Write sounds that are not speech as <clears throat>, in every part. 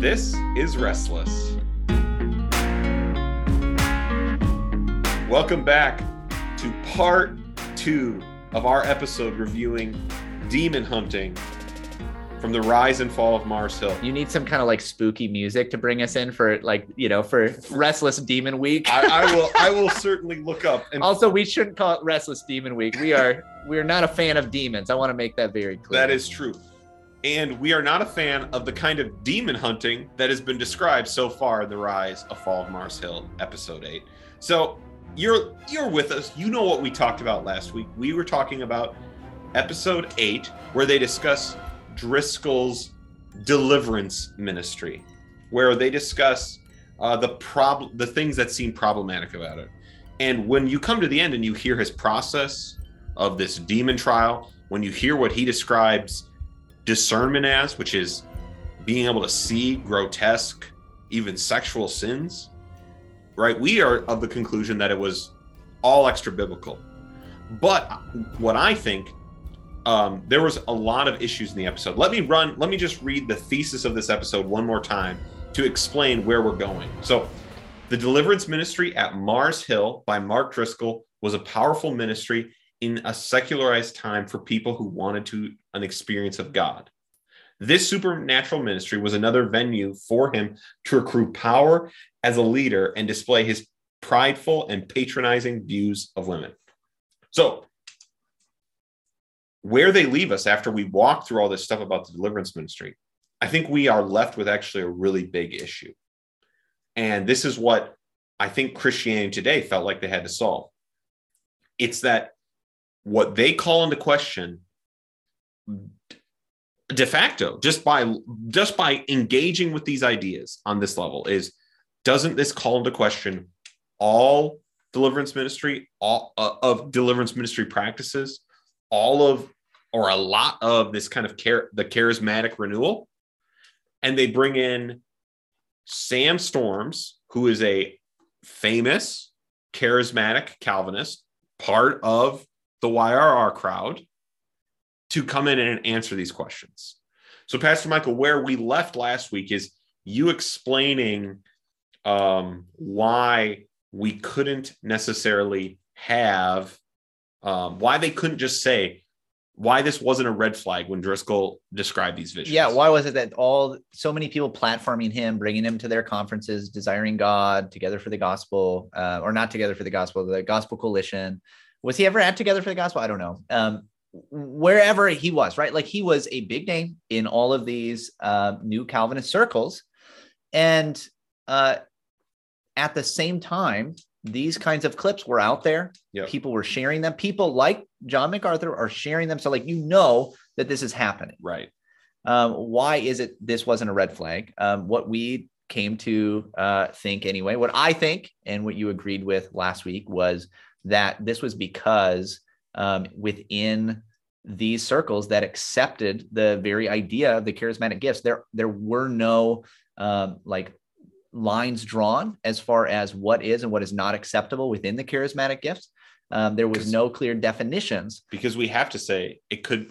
This is Restless. Welcome back to part two of our episode reviewing demon hunting from the rise and fall of Mars Hill. You need some kind of like spooky music to bring us in for like, you know, for Restless Demon Week. I, I will I will certainly look up and also, we shouldn't call it Restless Demon Week. We are we are not a fan of demons. I want to make that very clear. that is true. And we are not a fan of the kind of demon hunting that has been described so far in the rise of Fall of Mars Hill, episode eight. So you're you're with us. You know what we talked about last week. We were talking about episode eight, where they discuss Driscoll's deliverance ministry, where they discuss uh, the problem, the things that seem problematic about it. And when you come to the end and you hear his process of this demon trial, when you hear what he describes discernment as, which is being able to see grotesque, even sexual sins, right? We are of the conclusion that it was all extra biblical. But what I think, um, there was a lot of issues in the episode. Let me run, let me just read the thesis of this episode one more time to explain where we're going. So, the Deliverance Ministry at Mars Hill by Mark Driscoll was a powerful ministry in a secularized time for people who wanted to an experience of God. This supernatural ministry was another venue for him to accrue power as a leader and display his prideful and patronizing views of women. So, where they leave us after we walk through all this stuff about the deliverance ministry, I think we are left with actually a really big issue. And this is what I think Christianity Today felt like they had to solve. It's that what they call into question de facto just by just by engaging with these ideas on this level is doesn't this call into question all deliverance ministry all uh, of deliverance ministry practices all of or a lot of this kind of care the charismatic renewal? And they bring in sam storms who is a famous charismatic calvinist part of the yrr crowd to come in and answer these questions. So, Pastor Michael, where we left last week is you explaining um, why we couldn't necessarily have, um, why they couldn't just say, why this wasn't a red flag when Driscoll described these visions. Yeah, why was it that all so many people platforming him, bringing him to their conferences, desiring God, together for the gospel, uh, or not together for the gospel, the gospel coalition? Was he ever at together for the gospel? I don't know. Um, wherever he was, right? Like he was a big name in all of these uh, new Calvinist circles. And uh, at the same time, these kinds of clips were out there. Yep. People were sharing them. People like John MacArthur are sharing them. So, like, you know that this is happening. Right. Um, why is it this wasn't a red flag? Um, what we came to uh, think anyway, what I think, and what you agreed with last week was that this was because um, within these circles that accepted the very idea of the charismatic gifts. There, there were no um, like lines drawn as far as what is and what is not acceptable within the charismatic gifts. Um, there was no clear definitions because we have to say it could,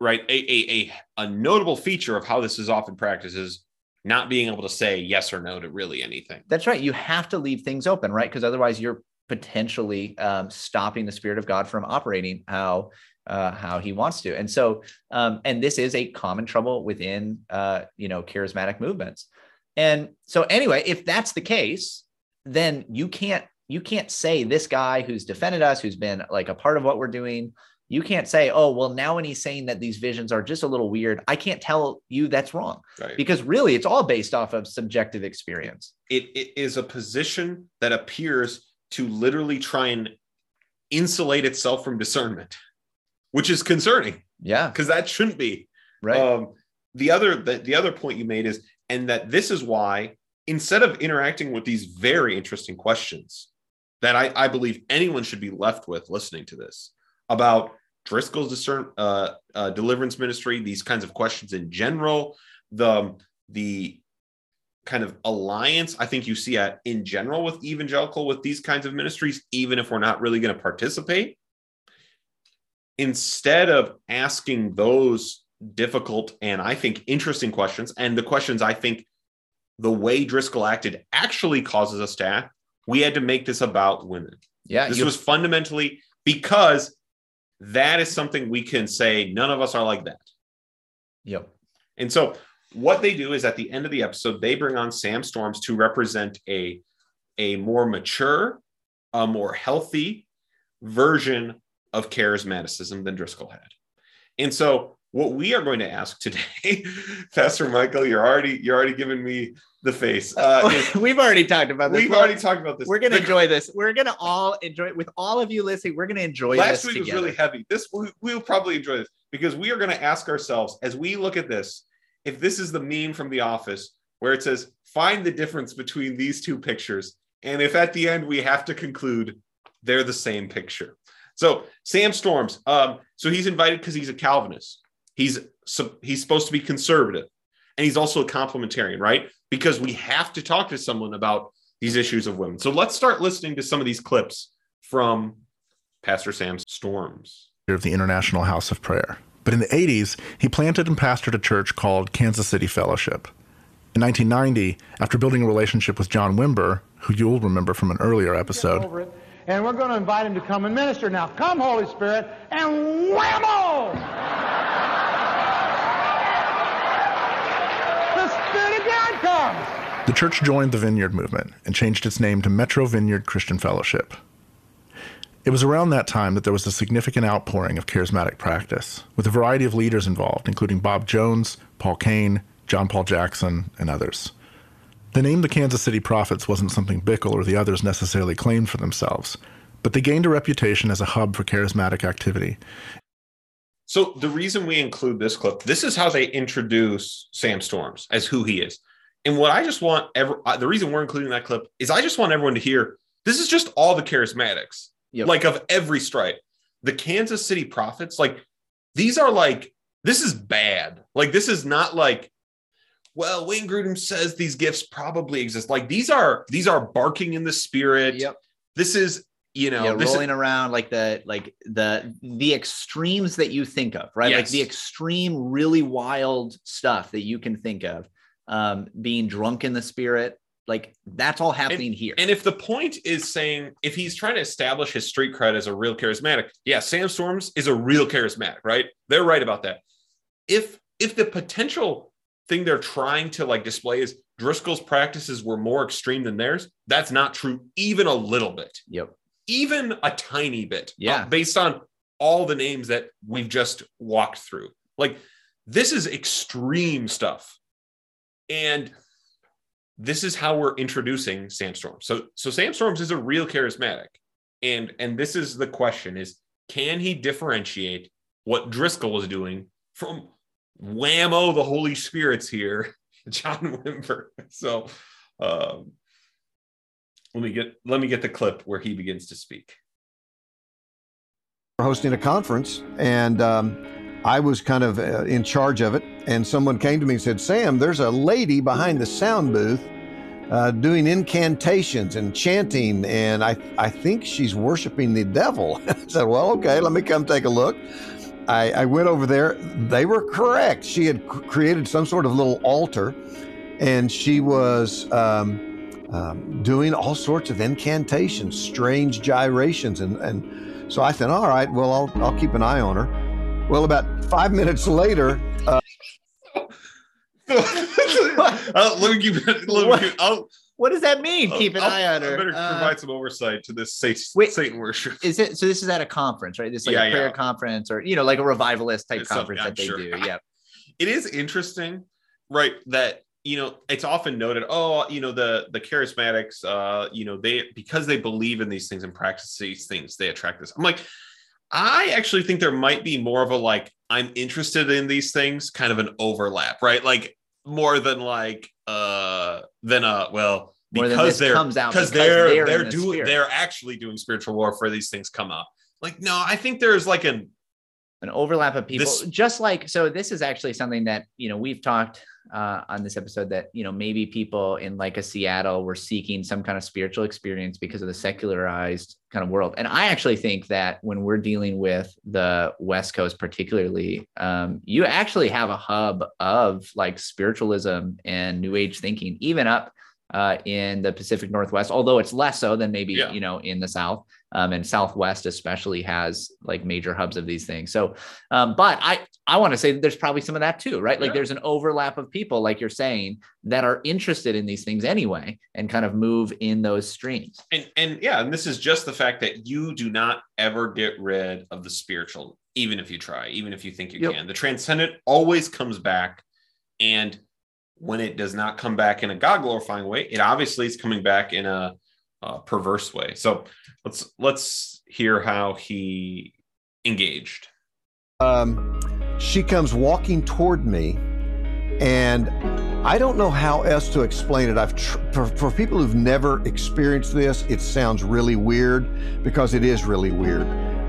right? A, a, a, a notable feature of how this is often practiced is not being able to say yes or no to really anything. That's right. You have to leave things open, right? Because otherwise, you're potentially um, stopping the spirit of God from operating how uh, how he wants to. And so, um, and this is a common trouble within uh, you know charismatic movements. And so, anyway, if that's the case, then you can't you can't say this guy who's defended us, who's been like a part of what we're doing. You can't say, oh, well, now when he's saying that these visions are just a little weird, I can't tell you that's wrong. Right. Because really, it's all based off of subjective experience. It, it is a position that appears to literally try and insulate itself from discernment, which is concerning Yeah. because that shouldn't be. Right. Um, the other the, the other point you made is, and that this is why instead of interacting with these very interesting questions that I, I believe anyone should be left with listening to this about Driscoll's discern uh, uh, deliverance ministry, these kinds of questions in general, the the kind of alliance I think you see at in general with evangelical with these kinds of ministries, even if we're not really going to participate. Instead of asking those difficult and I think interesting questions, and the questions I think the way Driscoll acted actually causes us to act, we had to make this about women. Yeah, This was fundamentally because that is something we can say none of us are like that. yep. And so what they do is at the end of the episode, they bring on Sam Storms to represent a, a more mature, a more healthy version of charismaticism than Driscoll had. And so what we are going to ask today, <laughs> Pastor Michael, you're already you're already giving me the face. Uh, <laughs> is- We've already talked about this. we've Well, already talked about this. We're gonna enjoy this. We're gonna all enjoy it with all of you listening. We're gonna enjoy last week was really heavy. This we, we'll probably enjoy this because we are going to ask ourselves as we look at this if this is the meme from The Office where it says find the difference between these two pictures, and if at the end we have to conclude they're the same picture. So Sam Storms, um, so he's invited because he's a Calvinist. He's so he's supposed to be conservative, and he's also a complementarian, right? Because we have to talk to someone about these issues of women. So let's start listening to some of these clips from Pastor Sam Storms. of the International House of Prayer. But in the 80s, he planted and pastored a church called Kansas City Fellowship. In 1990, after building a relationship with John Wimber, who you'll remember from an earlier episode, and we're going to invite him to come and minister. Now, come, Holy Spirit, and whammo! the Spirit of God comes. the church joined the Vineyard movement and changed its name to Metro Vineyard Christian Fellowship. It was around that time that there was a significant outpouring of charismatic practice, with a variety of leaders involved, including Bob Jones, Paul Cain, John Paul Jackson, and others. The name the Kansas City Prophets wasn't something Bickle or the others necessarily claimed for themselves, but they gained a reputation as a hub for charismatic activity. So the reason we include this clip, this is how they introduce Sam Storms as who he is. And what I just want ever uh, the reason we're including that clip is I just want everyone to hear this is just all the charismatics, Yep. like of every stripe. The Kansas City prophets, like these are like this is bad. Like this is not like well, Wayne Grudem says these gifts probably exist. Like these are these are barking in the spirit. Yep. This is you know yeah, this is- rolling around like the like the the extremes that you think of, right? Yes. Like the extreme, really wild stuff that you can think of. Um, being drunk in the spirit, like that's all happening here. And if the point is saying, if he's trying to establish his street cred as a real charismatic, yeah, Sam Storms is a real charismatic, right? They're right about that. If if the potential thing they're trying to like display is Driscoll's practices were more extreme than theirs, that's not true, even a little bit, yep. even a tiny bit. Yeah. uh, based on all the names that we've just walked through. Like this is extreme stuff. And this is how we're introducing Sam Storms. So so Sam Storms is a real charismatic. And and this is the question is can he differentiate what Driscoll was doing from whammo the Holy Spirit's here, <laughs> John Wimber. <laughs> So um let me get let me get the clip where he begins to speak. We're hosting a conference, and um, I was kind of uh, in charge of it. And someone came to me and said, "Sam, there's a lady behind the sound booth uh, doing incantations and chanting, and I I think she's worshiping the devil." <laughs> I said, "Well, okay, let me come take a look." I, I went over there. They were correct. She had created some sort of little altar, and she was. Um, um, doing all sorts of incantations, strange gyrations, and, and so I said, "All right, well, I'll I'll keep an eye on her." Well, about five minutes later, uh, <laughs> let me keep it. Let me What? keep, I'll, What does that mean? Keep an I'll- eye on her. I better Uh, provide some oversight to this Satan, Wait. Satan worship. is it so? This is at a conference, right? This is like Yeah, a prayer yeah. conference, or you know, like a revivalist type It's conference I'm that they sure. do. <laughs> Yeah, It is interesting, right? That you know, it's often noted. Oh, you know, the the charismatics, uh, you know, they because they believe in these things and practice these things, they attract this. I'm like, I actually think there might be more of a like, I'm interested in these things, kind of an overlap, right? Like more than like uh than uh well because they're comes out because because they're they're they're, doing spirit. they're actually doing spiritual warfare these things come up like no i think there's like an an overlap of people This- just like so this is actually something that you know we've talked uh, on this episode that you know maybe people in like a seattle were seeking some kind of spiritual experience because of the secularized kind of world and i actually think that when we're dealing with the west coast particularly um, you actually have a hub of like spiritualism and new age thinking even up uh, in the pacific northwest although it's less so than maybe Yeah. you know in the south um, and Southwest especially has like major hubs of these things. So, um, but I I want to say that there's probably some of that too, right? Like Yeah. there's an overlap of people, like you're saying, that are interested in these things anyway, and kind of move in those streams. and and yeah, and this is just the fact that you do not ever get rid of the spiritual, even if you try, even if you think you Yep. can. The transcendent always comes back, and when it does not come back in a God glorifying way, it obviously is coming back in a, uh perverse way. So let's let's hear how he engaged. um, she comes walking toward me and i don't know how else to explain it i've tr- for, for people who've never experienced this it sounds really weird because it is really weird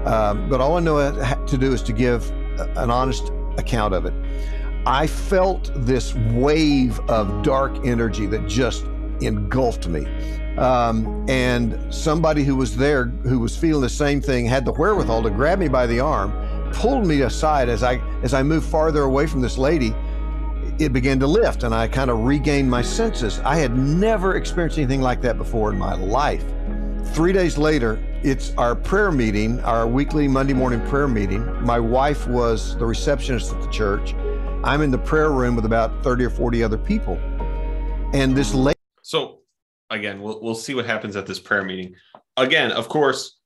um, but all i know to do is to give an honest account of it i felt this wave of dark energy that just engulfed me um, and somebody who was there who was feeling the same thing had the wherewithal to grab me by the arm pulled me aside as I as I moved farther away from this lady. It began to lift, and I kind of regained my senses. I had never experienced anything like that before in my life. Three days later, it's our prayer meeting, our weekly Monday morning prayer meeting. My wife was the receptionist at the church. I'm in the prayer room with about 30 or 40 other people. And this lady So again, we'll we'll see what happens at this prayer meeting. Again, of course,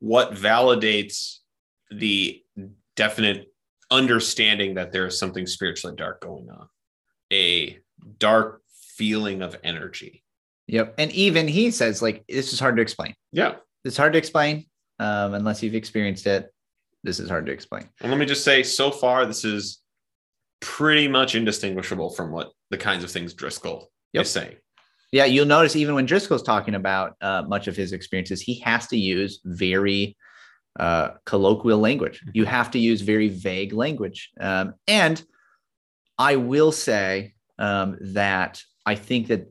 what validates the definite understanding that there is something spiritually dark going on. A dark feeling of energy. Yep. And even he says, like, this is hard to explain. Yeah. It's hard to explain um, unless you've experienced it. This is hard to explain. And let me just say, so far, this is pretty much indistinguishable from what the kinds of things Driscoll Yep. is saying. Yeah, you'll notice even when Driscoll's talking about uh, much of his experiences, he has to use very uh, colloquial language. You have to use very vague language. Um, and I will say um, that I think that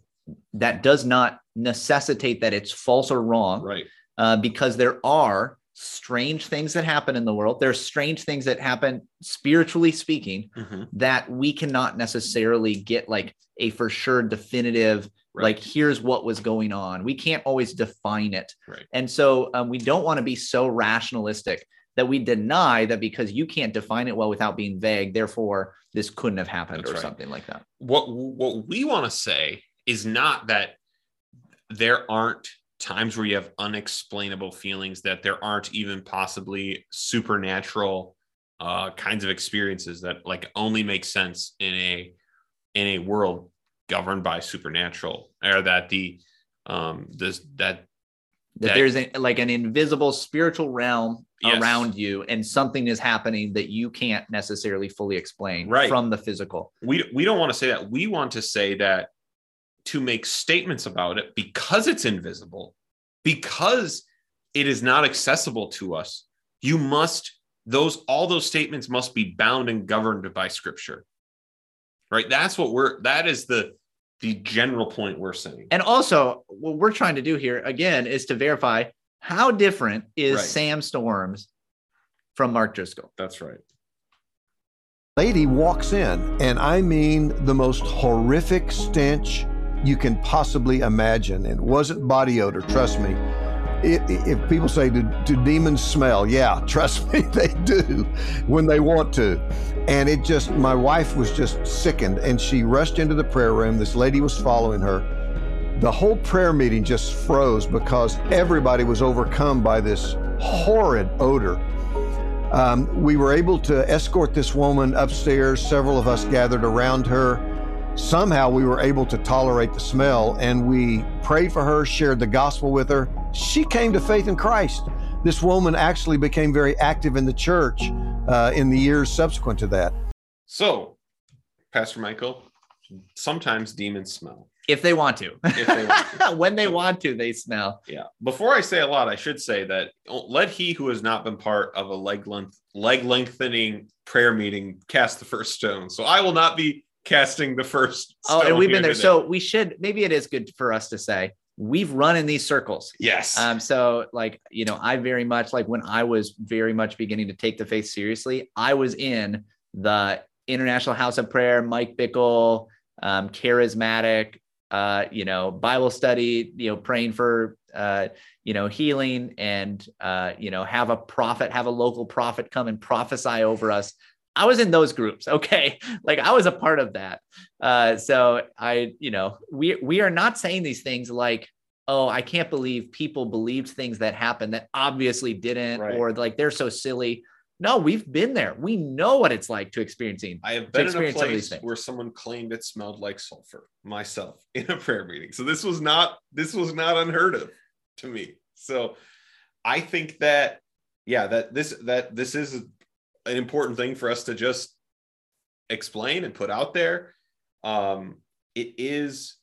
that does not necessitate that it's false or wrong Right. uh, because there are strange things that happen in the world. There's strange things that happen spiritually speaking Mhm. that we cannot necessarily get like a for sure definitive Right. like here's what was going on we can't always define it Right. and so um, we don't want to be so rationalistic that we deny that because you can't define it well without being vague therefore this couldn't have happened That's or right. something like that what what we want to say is not that there aren't times where you have unexplainable feelings that there aren't even possibly supernatural uh kinds of experiences that like only make sense in a in a world governed by supernatural or that the um this that that That- there's a, like an invisible spiritual realm Yes. around you and something is happening that you can't necessarily fully explain Right. from the physical we we don't want to say that we want to say that to make statements about it because it's invisible because it is not accessible to us you must those all those statements must be bound and governed by scripture right that's what we're that is the the general point we're saying And also, what we're trying to do here again is to verify how different is Right. Sam Storms from Mark Driscoll. that's right lady walks in, and I mean the most horrific stench you can possibly imagine. And it wasn't body odor, trust me. If people say, do, do demons smell? Yeah, <laughs> trust me, they do when they want to. And it just, my wife was just sickened, and she rushed into the prayer room. This lady was following her. The whole prayer meeting just froze because everybody was overcome by this horrid odor. Um, we were able to escort this woman upstairs. Several of us gathered around her. Somehow we were able to tolerate the smell and we prayed for her, shared the gospel with her. She came to faith in Christ. This woman actually became very active in the church uh, in the years subsequent to that. so pastor michael sometimes demons smell if they want to. If they want to. <laughs> when they want to, they smell. Yeah. Before I say a lot, I should say that oh, let he who has not been part of a leg length leg lengthening prayer meeting cast the first stone. So I will not be casting the first. Oh, and we've been there. today. So we should maybe it is good for us to say we've run in these circles. yes, Um, so like, you know, I very much like when I was very much beginning to take the faith seriously, I was in the International House of Prayer, Mike Bickle, um, charismatic, uh, you know, Bible study, you know, praying for, uh, you know, healing and, uh, you know, have a prophet, have a local prophet come and prophesy over us. I was in those groups. Okay. <laughs> Like I was a part of that. Uh, so I, you know, we, we are not saying these things like, oh, I can't believe people believed things that happened that obviously didn't, Right. or like they're so silly. No, we've been there. We know what it's like to experiencing. I have been in a place where someone claimed it smelled like sulfur myself <laughs> in a prayer meeting. So this was not this was not unheard of to me. So I think that yeah, that this that this is an important thing for us to just explain and put out there. Um it is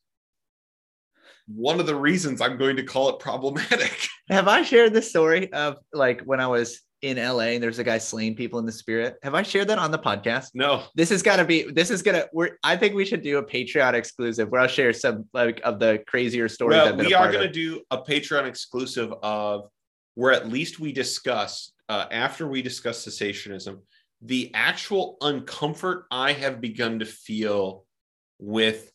one of the reasons I'm going to call it problematic. <laughs> Have I shared this story of like when I was in LA and there's a guy slaying people in the spirit? Have I shared that on the podcast? No, This is gotta be. This is gonna. We're. I think we should do a Patreon exclusive where I'll share some like of the crazier stories. well, we are going to of. do a Patreon exclusive of where at least we discuss uh, after we discuss cessationism the actual uncomfort I have begun to feel with,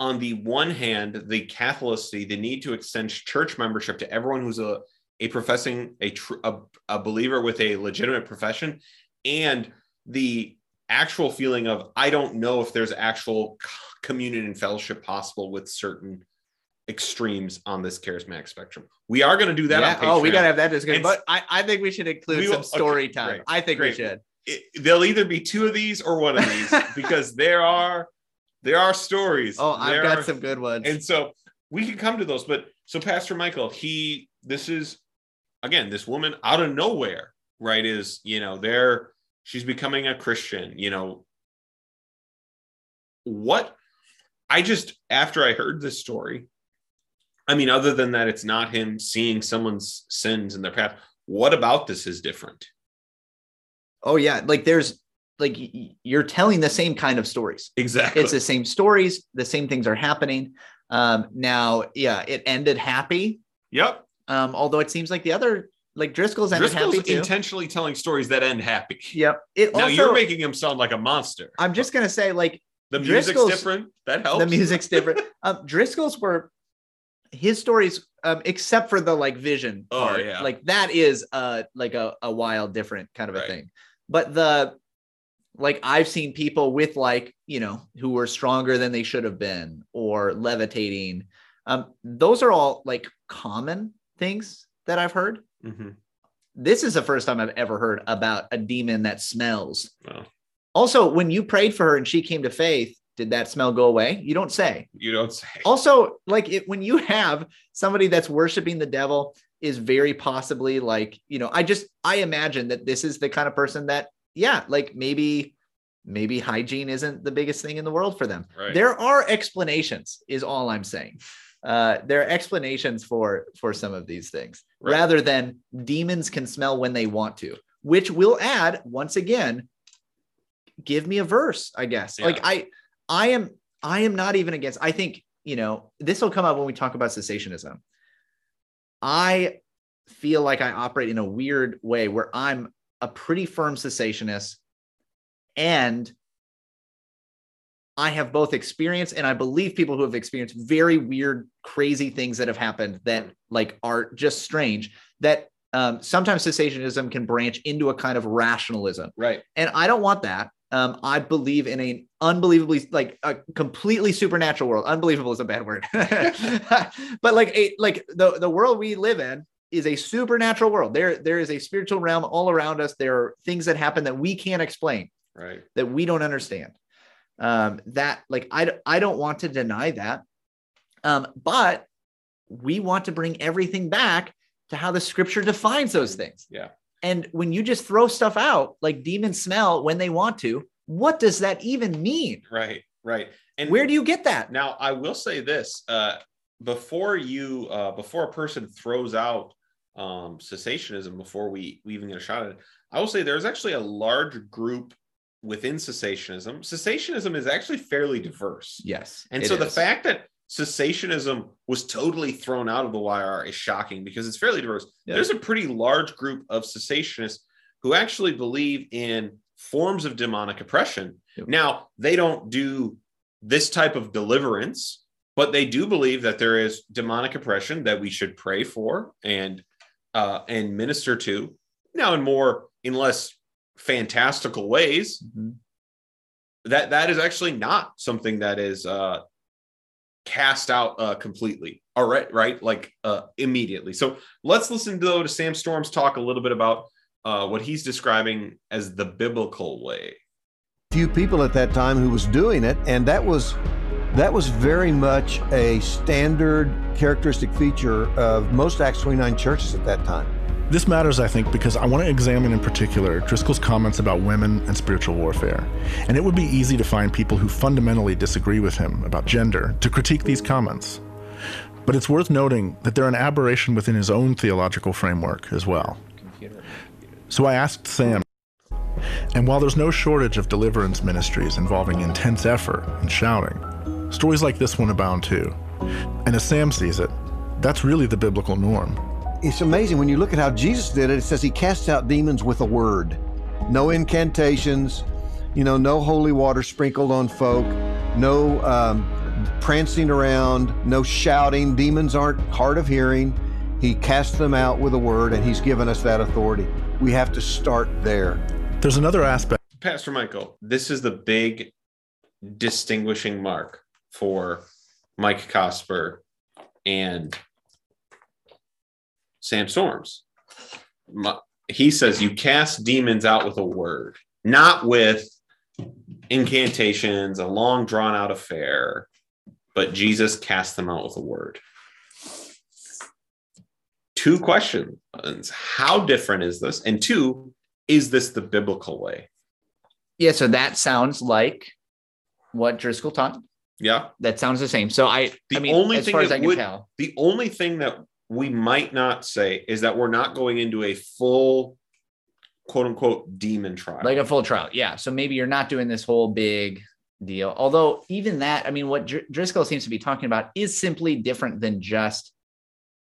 on the one hand, the Catholicity, the need to extend church membership to everyone who's a a professing a, tr- a a believer with a legitimate profession, and the actual feeling of I don't know if there's actual communion and fellowship possible with certain extremes on this charismatic spectrum. We are going to do that. Yeah, oh, we gotta have that discussion. And- But I, I think we should include We some will- okay, story time. great, I think great. we should. It- they'll either be two of these or one of these <laughs> because there are there are stories. Oh, I've There got are- some good ones. and so we can come to those. But so Pastor Michael, he this is again this woman out of nowhere, right? Is you know there she's becoming a Christian. You know what? I just after I heard this story, I mean, other than that, it's not him seeing someone's sins in their path. What about this is different? oh yeah, like there's like you're telling the same kind of stories. Exactly. It's the same stories. The same things are happening. Um, now, yeah, it ended happy. yep. Um, although it seems like the other like Driscoll's ended Driscoll's happy too. intentionally telling stories that end happy. Yep. It Now also, you're making him sound like a monster. I'm just gonna say like The music's Driscoll's- different. That helps. the music's different. <laughs> um, Driscoll's were his stories, um, except for the like vision. Oh, part, yeah. like that is uh like a, a wild, different kind of a thing. But the like I've seen people with like you know who were stronger than they should have been or levitating. Um, those are all like common things that I've heard. Mhm. This is the first time I've ever heard about a demon that smells. Well, Also, when you prayed for her and she came to faith, did that smell go away? You don't say. you don't say. Also, like it, when you have somebody that's worshiping the devil is very possibly like, you know, I just I imagine that this is the kind of person that, yeah, like maybe maybe hygiene isn't the biggest thing in the world for them. Right. There are explanations, is all I'm saying. Uh, there are explanations for for some of these things Right. rather than demons can smell when they want to, which will add once again. Give me a verse, I guess. Yeah. Like I, I am, I am not even against. I think you know this will come up when we talk about cessationism. I feel like I operate in a weird way where I'm a pretty firm cessationist, and I have both experience and I believe people who have experienced very weird, crazy things that have happened that like are just strange. That um, sometimes cessationism can branch into a kind of rationalism, right. and I don't want that. Um, I believe in an unbelievably, like a completely supernatural world. Unbelievable is a bad word, <laughs> but like a like the the world we live in is a supernatural world. There there is a spiritual realm all around us. There are things that happen that we can't explain Right. that we don't understand. Um, that like I I don't want to deny that, um, but we want to bring everything back to how the scripture defines those things. Yeah. And when you just throw stuff out like demons smell when they want to, what does that even mean? Right. right. And Where do you get that? Now, I will say this: uh, before you, uh, before a person throws out um, cessationism, before we, we even get a shot at it, I will say there's actually a large group within cessationism. Cessationism is actually fairly diverse, Yes. and so the fact that cessationism was totally thrown out of the YRR is shocking because it's fairly diverse. Yeah. There's a pretty large group of cessationists who actually believe in forms of demonic oppression. Yep. Now, they don't do this type of deliverance, but they do believe that there is demonic oppression that we should pray for and uh, and minister to. Now, in more in less fantastical ways, Mhm. that that is actually not something that is uh, cast out uh, completely. All right, right, like uh, immediately. So let's listen though to Sam Storms talk a little bit about uh, what he's describing as the biblical way. few people at that time who was doing it, and that was that was very much a standard characteristic feature of most Acts 29 churches at that time. This matters, I think, because I want to examine in particular Driscoll's comments about women and spiritual warfare. And it would be easy to find people who fundamentally disagree with him about gender to critique these comments. But it's worth noting that they're an aberration within his own theological framework as well. So I asked Sam, and while there's no shortage of deliverance ministries involving intense effort and shouting, stories like this one abound too. And as Sam sees it, that's really the biblical norm. It's amazing when you look at how Jesus did it. It says he casts out demons with a word, no incantations, you know, no holy water sprinkled on folk, no um, prancing around, no shouting. Demons aren't hard of hearing. He casts them out with a word, and he's given us that authority. We have to start there. There's another aspect. Pastor Michael, this is the big distinguishing mark for Mike Cosper and Sam Storms. He says you cast demons out with a word, not with incantations, a long drawn out affair, but Jesus cast them out with a word. Two questions. How different is this? And two, is this the biblical way? Yeah. So that sounds like what Driscoll taught. Yeah. That sounds the same. So I, The I mean, only as thing far as I can tell, The only thing that we might not say is that we're not going into a full quote unquote demon trial. like a full trial. Yeah. So maybe you're not doing this whole big deal. Although even that, I mean, what Dr- Driscoll seems to be talking about is simply different than just.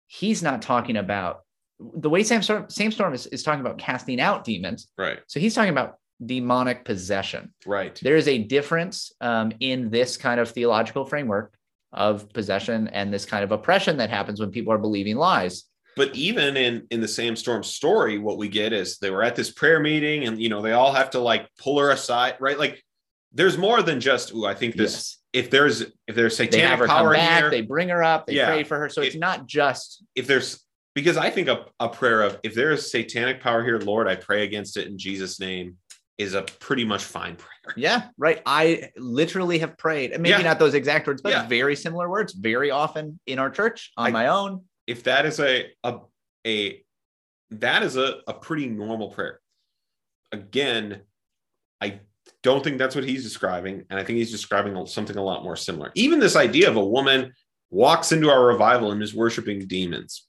He's not talking about the way Sam Storm, Sam Storm is, is talking about casting out demons. right. So he's talking about demonic possession. Right. There is a difference um, in this kind of theological framework of possession and this kind of oppression that happens when people are believing lies. But even in in the Sam Storm story, what we get is they were at this prayer meeting and you know they all have to like pull her aside, right? Like there's more than just, ooh, I think this Yes. if there's if there's They satanic have her come power back, here, they bring her up, they Yeah. pray for her. So it's not just if there's because I think a, a prayer of if there is satanic power here, Lord, I pray against it in Jesus' name is a pretty much fine prayer. <laughs> Yeah, right. I literally have prayed, and maybe Yeah. not those exact words, but Yeah. very similar words, very often in our church on I- my own. if that is a a a that is a, a pretty normal prayer again i don't think that's what he's describing and i think he's describing something a lot more similar even this idea of a woman walks into our revival and is worshiping demons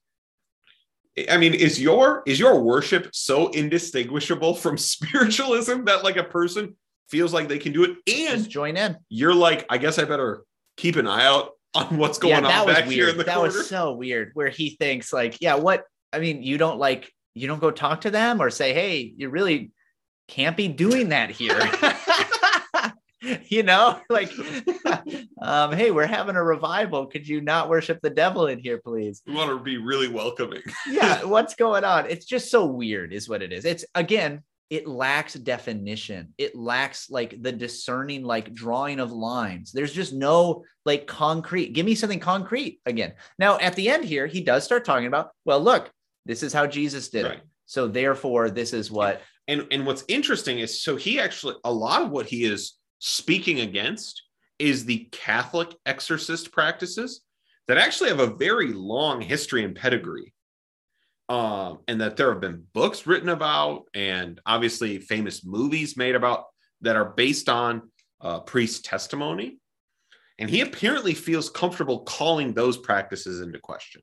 i mean is your is your worship so indistinguishable from <laughs> spiritualism that like a person feels like they can do it Just and join in. you're like i guess i better keep an eye out on what's going yeah, on back here in the that corner was so weird. Where he thinks like, yeah, what? I mean, you don't like, you don't go talk to them or say, hey, you really can't be doing that here. <laughs> <laughs> you know, like, um, hey, we're having a revival. Could you not worship the devil in here, please? we want to be really welcoming <laughs> yeah, what's going on? It's just so weird, is what it is. It's again, it lacks definition. It lacks like the discerning, like drawing of lines. There's just no like concrete. Give me something concrete again. Now, at the end here, he does start talking about, well, look, this is how Jesus did Right. it. So therefore, this is what and and what's interesting is so he actually a lot of what he is speaking against is the catholic exorcist practices that actually have a very long history and pedigree um and that there have been books written about and obviously famous movies made about that are based on uh, priest testimony. And he apparently feels comfortable calling those practices into question,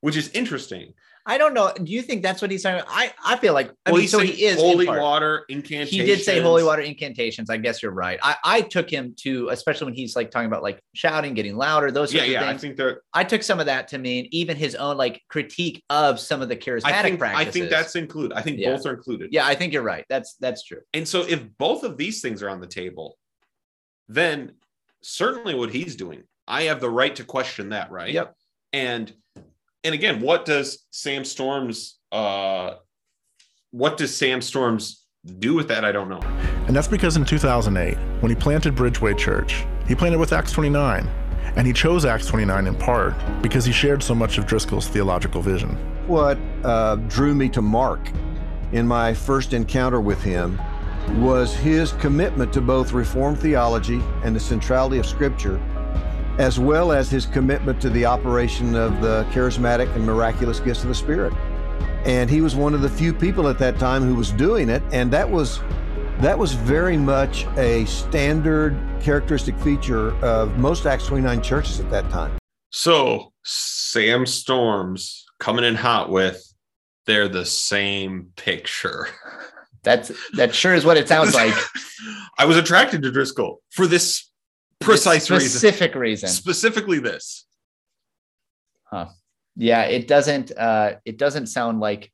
which is interesting. I don't know. Do you think that's what he's talking about? I, I feel like I well, mean, so saying he is holy part. water incantations. He did say holy water incantations. I guess you're right. I, I took him to, especially when he's like talking about like shouting, getting louder, those Yeah, yeah. of I think they're. I, took some of that to mean even his own like critique of some of the charismatic I think. I think that's included. I think Yeah. both are included. yeah. I think you're right. That's that's true. And so, if both of these things are on the table, then certainly what he's doing, I have the right to question that, right? Yep. And and again, what does Sam Storms uh what does Sam Storms do with that? I don't know. And that's because in 2008, when he planted Bridgeway Church, he planted with Acts 29. And he chose Acts 29 in part because he shared so much of Driscoll's theological vision. What uh, drew me to Mark in my first encounter with him was his commitment to both Reformed theology and the centrality of Scripture, as well as his commitment to the operation of the charismatic and miraculous gifts of the Spirit. And he was one of the few people at that time who was doing it, and that was that was very much a standard characteristic feature of most Acts 29 churches at that time. So Sam Storms coming in hot with they're the same picture. That's that sure is what it sounds like. <laughs> I was attracted to Driscoll for this precise reason. specific reason. Specifically this. Huh. Yeah, it doesn't uh it doesn't sound like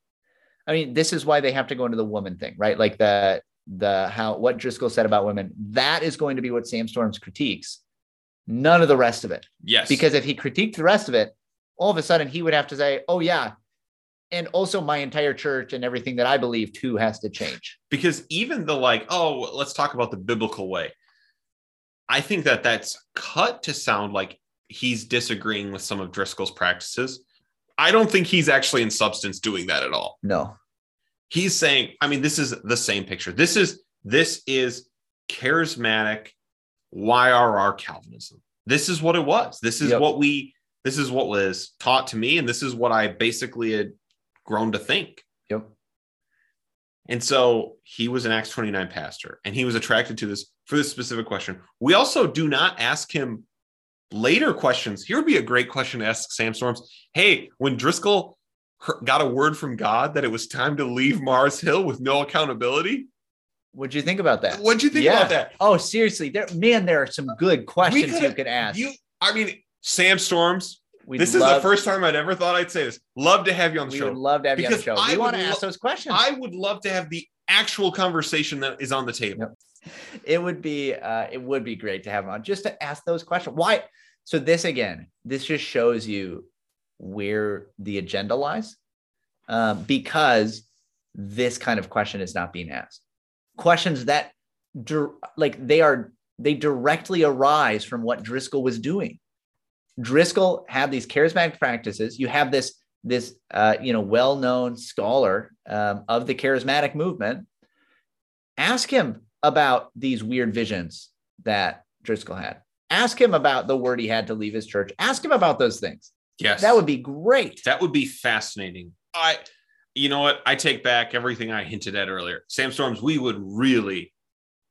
I mean, this is why they have to go into the woman thing, right? Like the the how what Driscoll said about women, that is going to be what Sam Storms critiques. None of the rest of it. Yes. Because if he critiqued the rest of it, all of a sudden he would have to say, "Oh yeah, and also my entire church and everything that I believe too has to change." because even the like oh let's talk about the biblical way i think that that's cut to sound like he's disagreeing with some of driscoll's practices i don't think he's actually in substance doing that at all No. he's saying i mean this is the same picture this is this is charismatic yrr calvinism this is what it was this is Yep. what we this is what was taught to me and this is what i basically had grown to think Yep. and so he was an Acts 29 pastor and he was attracted to this for this specific question. We also do not ask him later questions. Here would be a great question to ask Sam Storms. Hey, when Driscoll got a word from God that it was time to leave Mars Hill with no accountability, What'd you think about that? what'd you think Yeah. about that? Oh, seriously, there, man, there are some good questions you could ask. You, I mean, Sam Storms, We'd this love, is the first time I'd ever thought I'd say this. Love to have you on the We show. would love to have you on the Because show. I We want to would ask those questions. I would love to have the actual conversation that is on the table. Yep. It would be uh, it would be great to have him on just to ask those questions. Why? So this again, this just shows you where the agenda lies, um, because this kind of question is not being asked. Questions that, like they are, they directly arise from what Driscoll was doing. Driscoll had these charismatic practices. You have this this uh, you know well-known scholar um, of the charismatic movement. Ask him about these weird visions that Driscoll had. Ask him about the word he had to leave his church. Ask him about those things. Yes. That would be great. That would be fascinating. I, you know what? I take back everything I hinted at earlier. Sam Storms, we would really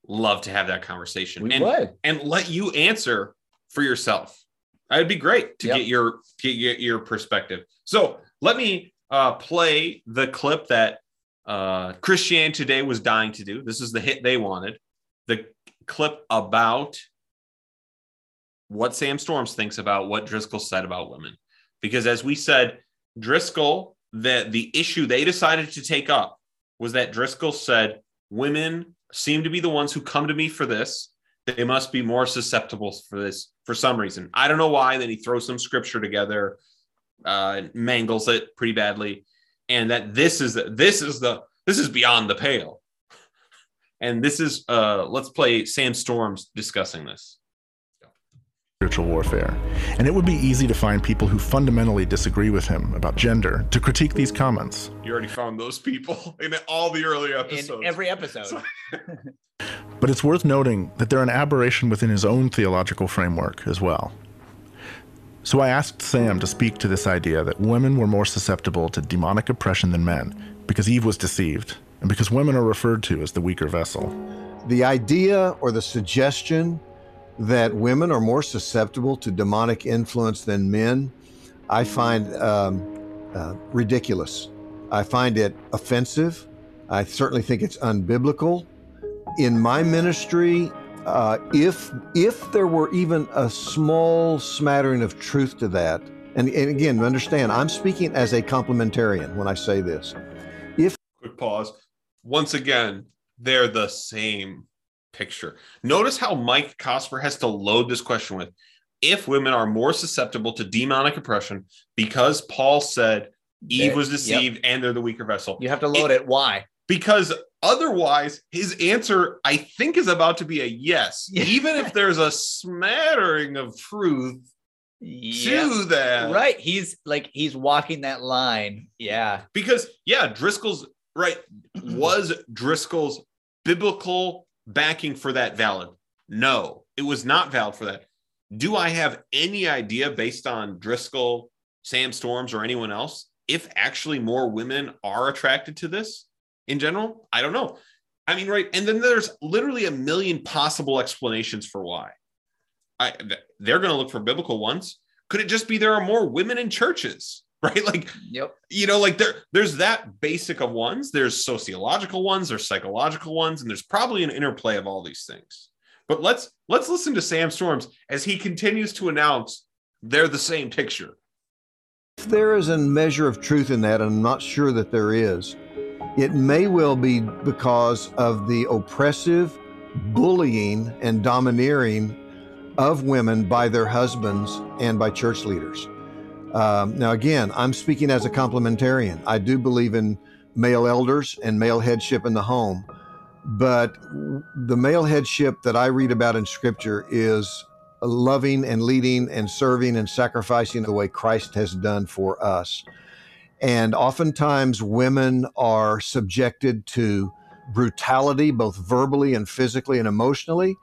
love to have that conversation We and, would. and let you answer for yourself. It'd be great to Yep. get your get your, your perspective. So let me uh, play the clip that uh, Christian Today was dying to do. This is the hit they wanted. The clip about what Sam Storms thinks about what Driscoll said about women. Because as we said, Driscoll, the, the issue they decided to take up was that Driscoll said, women seem to be the ones who come to me for this. They must be more susceptible for this for some reason. I don't know why. Then he throws some scripture together, uh, mangles it pretty badly, and that this is the, this is the this is beyond the pale. And this is uh, let's play Sam Storms discussing this. spiritual warfare, and it would be easy to find people who fundamentally disagree with him about gender to critique these comments. You already found those people <laughs> in all the early In episodes. every episode. <laughs> But it's worth noting that they're an aberration within his own theological framework as well. So I asked Sam to speak to this idea that women were more susceptible to demonic oppression than men because Eve was deceived and because women are referred to as the weaker vessel. The idea or the suggestion that women are more susceptible to demonic influence than men, I find um, uh, ridiculous. I find it offensive. I certainly think it's unbiblical. In my ministry, uh, if if there were even a small smattering of truth to that, and, and again, understand, I'm speaking as a complementarian when I say this. If quick pause. Once again, they're the same picture. Notice how Mike Cosper has to load this question with if women are more susceptible to demonic oppression because Paul said Eve They- was yep. deceived and they're the weaker vessel. You have to load it. Why? Because otherwise, his answer, I think, is about to be a yes, <laughs> Yeah. even if there's a smattering of truth Yeah. to that. Right. He's like he's walking that line. Yeah. Because, yeah, Driscoll's right. <clears throat> Was Driscoll's biblical backing for that valid? No, it was not valid for that. Do I have any idea based on Driscoll, Sam Storms, or anyone else if actually more women are attracted to this in general? I don't know. I mean, right. And then there's literally a million possible explanations for why. I, they're going to look for biblical ones. Could it just be there are more women in churches, <laughs> right? Like, Yep. you know, like there, there's that basic of ones. There's sociological ones, there's psychological ones, and there's probably an interplay of all these things. But let's let's listen to Sam Storms as he continues to announce they're the same picture. If there is a measure of truth in that, and I'm not sure that there is, it may well be because of the oppressive bullying and domineering of women by their husbands and by church leaders. Um, now, again, I'm speaking as a complementarian. I do believe in male elders and male headship in the home, but the male headship that I read about in Scripture is loving and leading and serving and sacrificing the way Christ has done for us. And oftentimes, women are subjected to brutality, both verbally and physically and emotionally.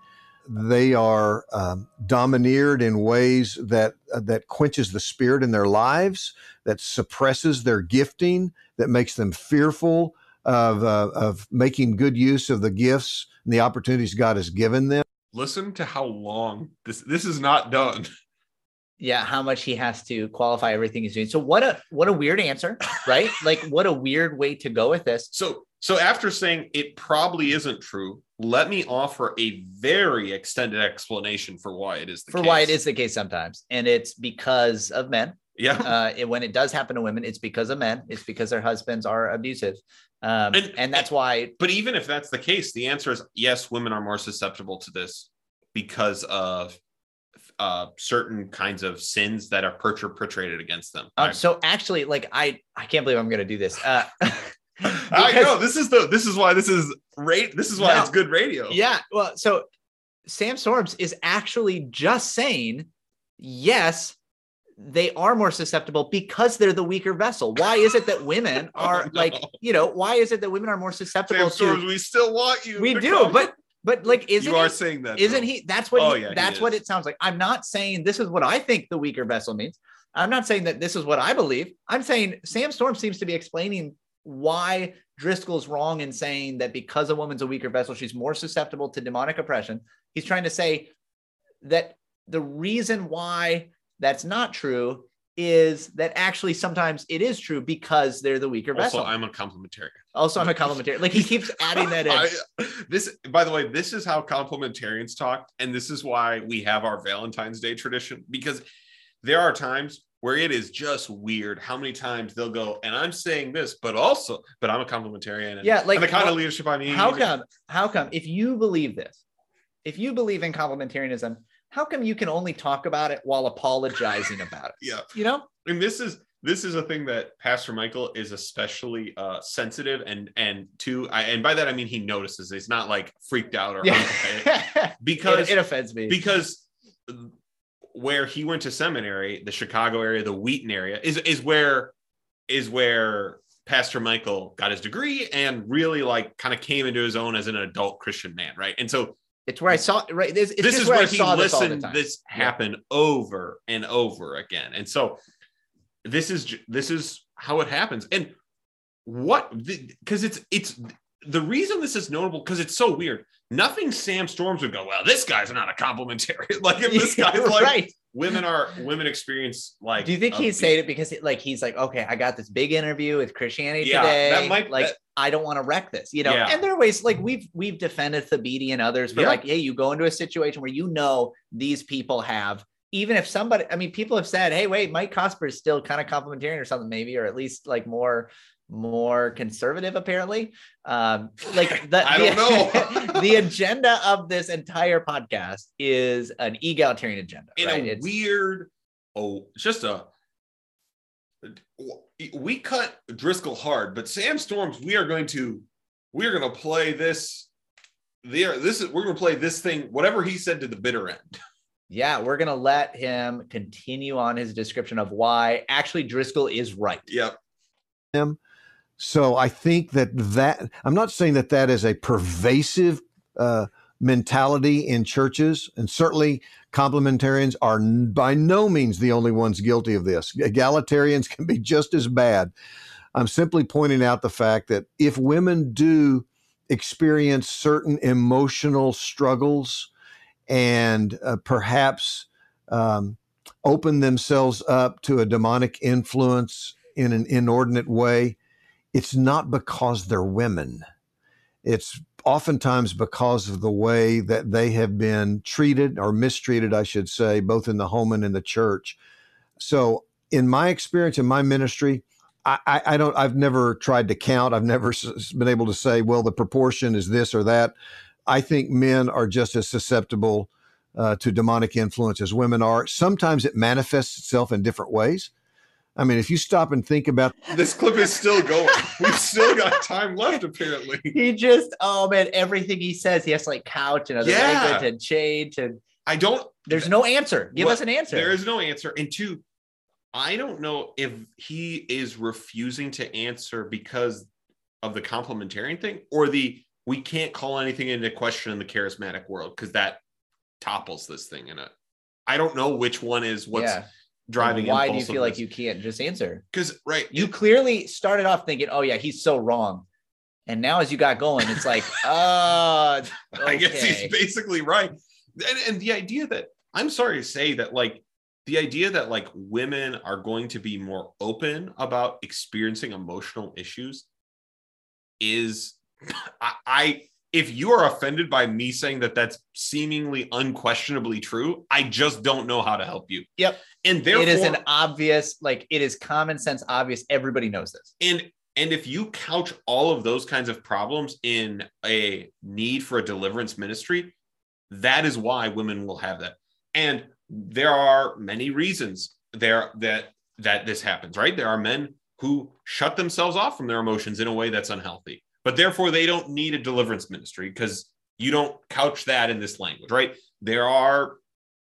They are um, domineered in ways that uh, that quenches the spirit in their lives, that suppresses their gifting, that makes them fearful of uh, of making good use of the gifts and the opportunities God has given them. Listen to how long this this is not done. <laughs> Yeah. How much he has to qualify everything he's doing. So what a what a weird answer, right? <laughs> like what a weird way to go with this. So so after saying it probably isn't true, let me offer a very extended explanation for why it is the case. For case. why it is the case sometimes. And it's because of men. Yeah. uh, it- when it does happen to women, it's because of men. It's because their husbands are abusive, um, And- and, that's why. But even if that's the case, the answer is yes, women are more susceptible to this because of uh, certain kinds of sins that are perpetrated against them. Um, so actually, like I, I can't believe I'm going to do this. Uh, <laughs> I know this is the this is why this is rate this is why No. it's good radio. Yeah. Well, so Sam Storms is actually just saying, yes, they are more susceptible because they're the weaker vessel. Why is it that <laughs> women Oh, are no. like, you know, why is it that women are more susceptible Sam Storms, to? we still want you. We do, but but like, isn't you are he, saying that. isn't though. he? That's what. Oh, he, yeah, that's what it sounds like. I'm not saying this is what I think the weaker vessel means. I'm not saying that this is what I believe. I'm saying Sam Storm seems to be explaining why Driscoll's wrong in saying that because a woman's a weaker vessel, she's more susceptible to demonic oppression. He's trying to say that the reason why that's not true is that actually sometimes it is true because they're the weaker Also, vessel. I'm a complementarian. Also, I'm a <laughs> complimentary. Like he keeps adding that in. I, this, by the way, this is how complementarians talk, and this is why we have our Valentine's Day tradition because there are times where it is just weird how many times they'll go, and I'm saying this, but also, but I'm a complementarian. And, Yeah, like, and the kind how- of leadership I mean How come? How come? If you believe this, if you believe in complementarianism, how come you can only talk about it while apologizing about it? <laughs> Yeah, You know, and this is this is a thing that Pastor Michael is especially uh, sensitive and and to, I, and by that I mean he notices. He's not like freaked out or hurt by it. yeah, <laughs> because it, it offends me. because where he went to seminary, the Chicago area, the Wheaton area, is is where is where Pastor Michael got his degree and really like kind of came into his own as an adult Christian man, right? And so it's where I saw right. This, it's this is where, where I he saw this all the listened this Yeah. happen over and over again. And so this is this is how it happens. And what because it's it's the reason this is notable because it's so weird. Nothing Sam Storms would go, well, this guy's not a complimentary. <laughs> like if this guy's like right. women are women experience like Do you think he's saying it because like he's like, okay, I got this big interview with Christianity Yeah, today. that might- like that- I don't want to wreck this, you know. Yeah. And there are ways like we've we've defended Thabiti and others for Yeah. like, hey, you go into a situation where you know these people have, even if somebody, I mean, people have said, hey, wait, Mike Cosper is still kind of complementarian or something, maybe, or at least like more more conservative apparently um like <laughs> the, I don't the- know. <laughs> the agenda of this entire podcast is an egalitarian agenda in right a It's- weird oh it's just a we cut Driscoll hard, but Sam Storms, we are going to we are going to play this there this is we're going to play this thing whatever he said to the bitter end. <laughs> Yeah, we're gonna let him continue on his description of why actually Driscoll is right. Yep. him. So I think that that I'm not saying that that is a pervasive uh, mentality in churches, and certainly complementarians are n- by no means the only ones guilty of this. Egalitarians <laughs> can be just as bad. I'm simply pointing out the fact that if women do experience certain emotional struggles and uh, perhaps um, open themselves up to a demonic influence in an inordinate way, it's not because they're women. It's oftentimes because of the way that they have been treated or mistreated, I should say, both in the home and in the church. So, in my experience in my ministry, I, I, don't. I've never tried to count. I've never been able to say, well, the proportion is this or that. I think men are just as susceptible uh, to demonic influence as women are. Sometimes it manifests itself in different ways. I mean, if you stop and think about <laughs> This clip is still going. We've still got time left, apparently. <laughs> He just, oh man, everything he says, he has to like couch and other Yeah. language and change. And I don't there's no answer. Give What- us an answer. There is no answer. And two, I don't know if he is refusing to answer because of the complementarian thing or the we can't call anything into question in the charismatic world because that topples this thing in it. I don't know which one is what's yeah. driving. Why do you feel like you can't just answer? Because right, You clearly started off thinking, oh yeah, he's so wrong. And now as you got going, it's like, <laughs> uh I guess he's basically right. And, and the idea that I'm sorry to say that, like, the idea that like women are going to be more open about experiencing emotional issues is, <coughs> I, I if you are offended by me saying that that's seemingly unquestionably true, I just don't know how to help you. Yep. And therefore, it is an obvious, like it is common sense, obvious. Everybody knows this. and and if you couch all of those kinds of problems in a need for a deliverance ministry that is why women will have that and there are many reasons there that that this happens right there are men who shut themselves off from their emotions in a way that's unhealthy but therefore they don't need a deliverance ministry because you don't couch that in this language right there are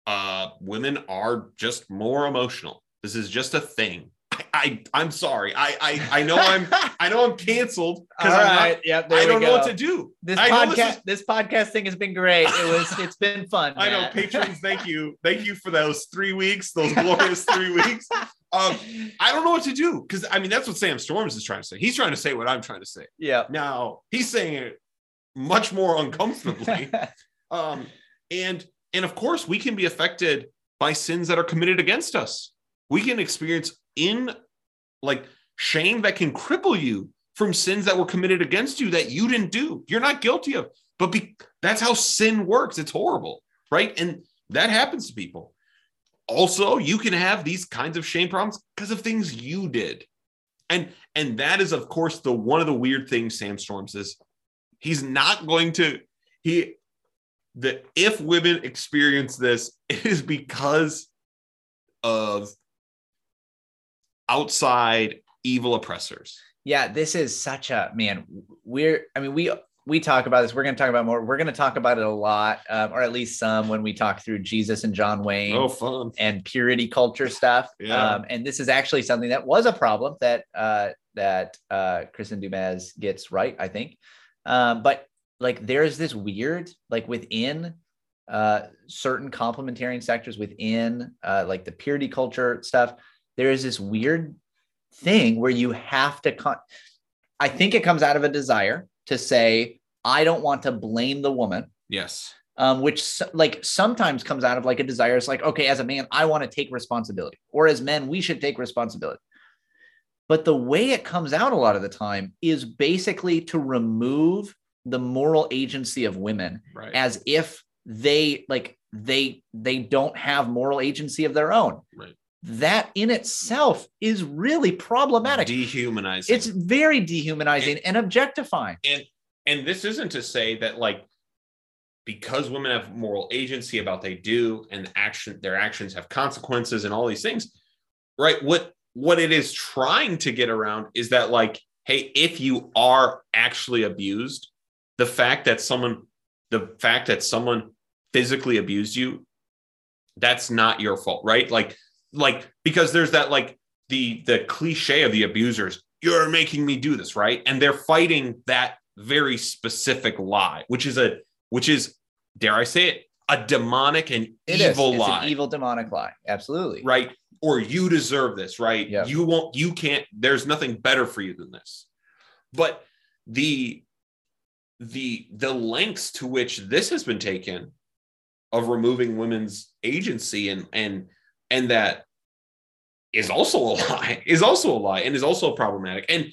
uh women are just more emotional this is just a thing I, I I'm sorry. I I I know I'm <laughs> I know I'm canceled because right. Yep. I don't know what to do. This I podcast, this this, podcast thing has been great. It was, it's been fun. <laughs> I know patrons. Thank you, thank you for those three weeks, those glorious three weeks. <laughs> Um, I don't know what to do because I mean that's what Sam Storms is trying to say. He's trying to say what I'm trying to say. yeah. Now he's saying it much more uncomfortably. <laughs> um, and and of course we can be affected by sins that are committed against us. We can experience in like shame that can cripple you from sins that were committed against you that you didn't do. You're not guilty of, but be, that's how sin works. It's horrible, right? And that happens to people. Also, you can have these kinds of shame problems because of things you did. And and that is of course the one of the weird things Sam Storms is he's not going to he the if women experience this <laughs> it is because of outside evil oppressors yeah this is such a man we're i mean we we talk about this we're going to talk about more we're going to talk about it a lot um, or at least some when we talk through jesus and john wayne oh and purity culture stuff. Yeah. um, and this is actually something that was a problem that uh, that uh, Kristin Du Mez gets right i think. Um, but like there's this weird like within uh, certain complementarian sectors within uh, like the purity culture stuff there is this weird thing where you have to con- i think it comes out of a desire to say, I don't want to blame the woman, Yes. um, which like sometimes comes out of like a desire. It's like, okay, as a man, I want to take responsibility, or as men, we should take responsibility. But the way it comes out a lot of the time is basically to remove the moral agency of women Right. as if they like they they don't have moral agency of their own. Right. That in itself is really problematic. Dehumanizing. It's very dehumanizing and objectifying. and and this isn't to say that like because women have moral agency about they do and action their actions have consequences and all these things right what what it is trying to get around is that like hey if you are actually abused the fact that someone the fact that someone physically abused you that's not your fault right like like because there's that like the the cliche of the abusers you're making me do this right and they're fighting that very specific lie which is a which is dare i say it a demonic and It is. evil It's lie an evil demonic lie. Absolutely. right or you deserve this right Yeah. you won't you can't there's nothing better for you than this but the the the lengths to which this has been taken of removing women's agency and and and that is also a <laughs> lie is also a lie and is also problematic and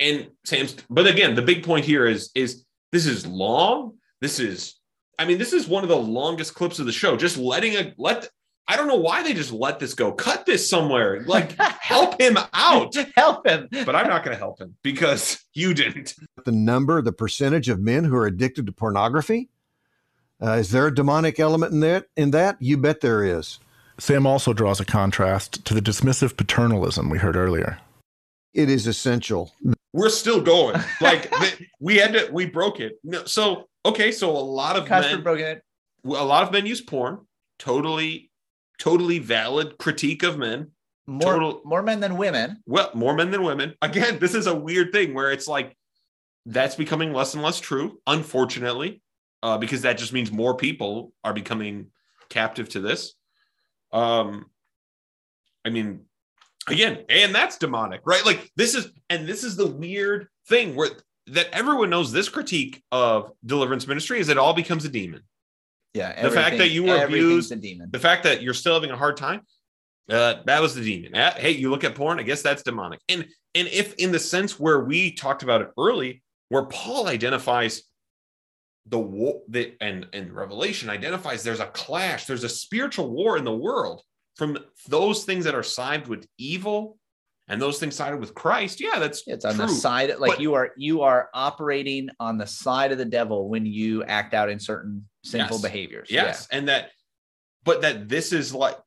and sam's but again the big point here is is this is long this is i mean this is one of the longest clips of the show just letting a let i don't know why they just let this go cut this somewhere like <laughs> help him out <laughs> Help him. but i'm not going to help him because you didn't The number, the percentage of men who are addicted to pornography. Uh, is there a demonic element in that? In that, you bet there is. Sam also draws a contrast to the dismissive paternalism we heard earlier. It is essential. we're still going <laughs> like th- we had to we broke it no, so okay so a lot of Custer men broken it. a lot of men use porn totally totally valid critique of men More, Total- more men than women. well more men than women again this is a weird thing where it's like that's becoming less and less true unfortunately uh, because that just means more people are becoming captive to this um i mean again and that's demonic right? Like this is and this is the weird thing where that everyone knows this critique of deliverance ministry is it all becomes a demon. Yeah. The fact that you were abused- the fact that you're still having a hard time uh, that was the demon. Uh, hey you look at porn i guess that's demonic. And and if in the sense where we talked about it early where paul identifies the war that and and revelation identifies there's a clash there's a spiritual war in the world from those things that are sided with evil and those things sided with christ yeah that's It's on the side, like But- you are you are operating on the side of the devil when you act out in certain sinful Yes. behaviors. Yes. And that, but that this is like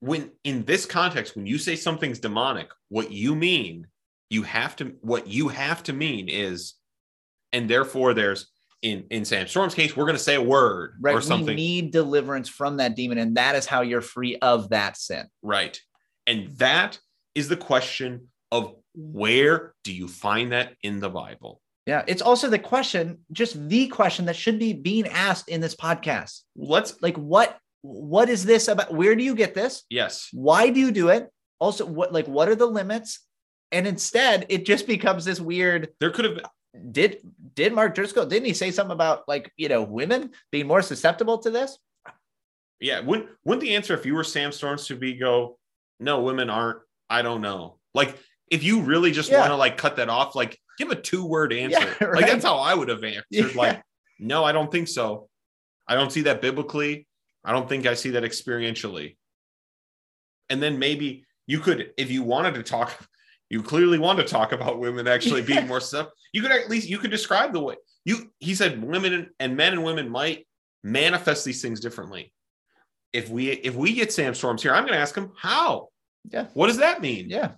when in this context, when you say something's demonic, what you mean, you have to, what you have to mean is, and therefore there's in, in Sam Storm's case, we're going to say a word Right. or something. We need deliverance from that demon, and that is how you're free of that sin. right. And that is the question of where do you find that in the Bible? Yeah. It's also the question, just the question that should be being asked in this podcast. Let's, Like, what what is this about? Where do you get this? yes. Why do you do it? Also, what like what are the limits? And instead, it just becomes this weird. There could have, Did did Mark Driscoll didn't he say something about like you know women being more susceptible to this? yeah. Wouldn't, wouldn't the answer if you were Sam Storms to be go, no, women aren't, I don't know. Like, if you really just Yeah. want to like cut that off, like give a two word answer. Yeah, <laughs> Like that's how I would have answered. Yeah. Like, no, I don't think so. I don't see that biblically. I don't think I see that experientially. And then maybe you could, if you wanted to talk, you clearly want to talk about women actually being more stuff. You could at least you could describe the way you he said women and men and women might manifest these things differently. If we if we get Sam Storms here, I'm going to ask him how. Yeah. What does that mean? Yeah.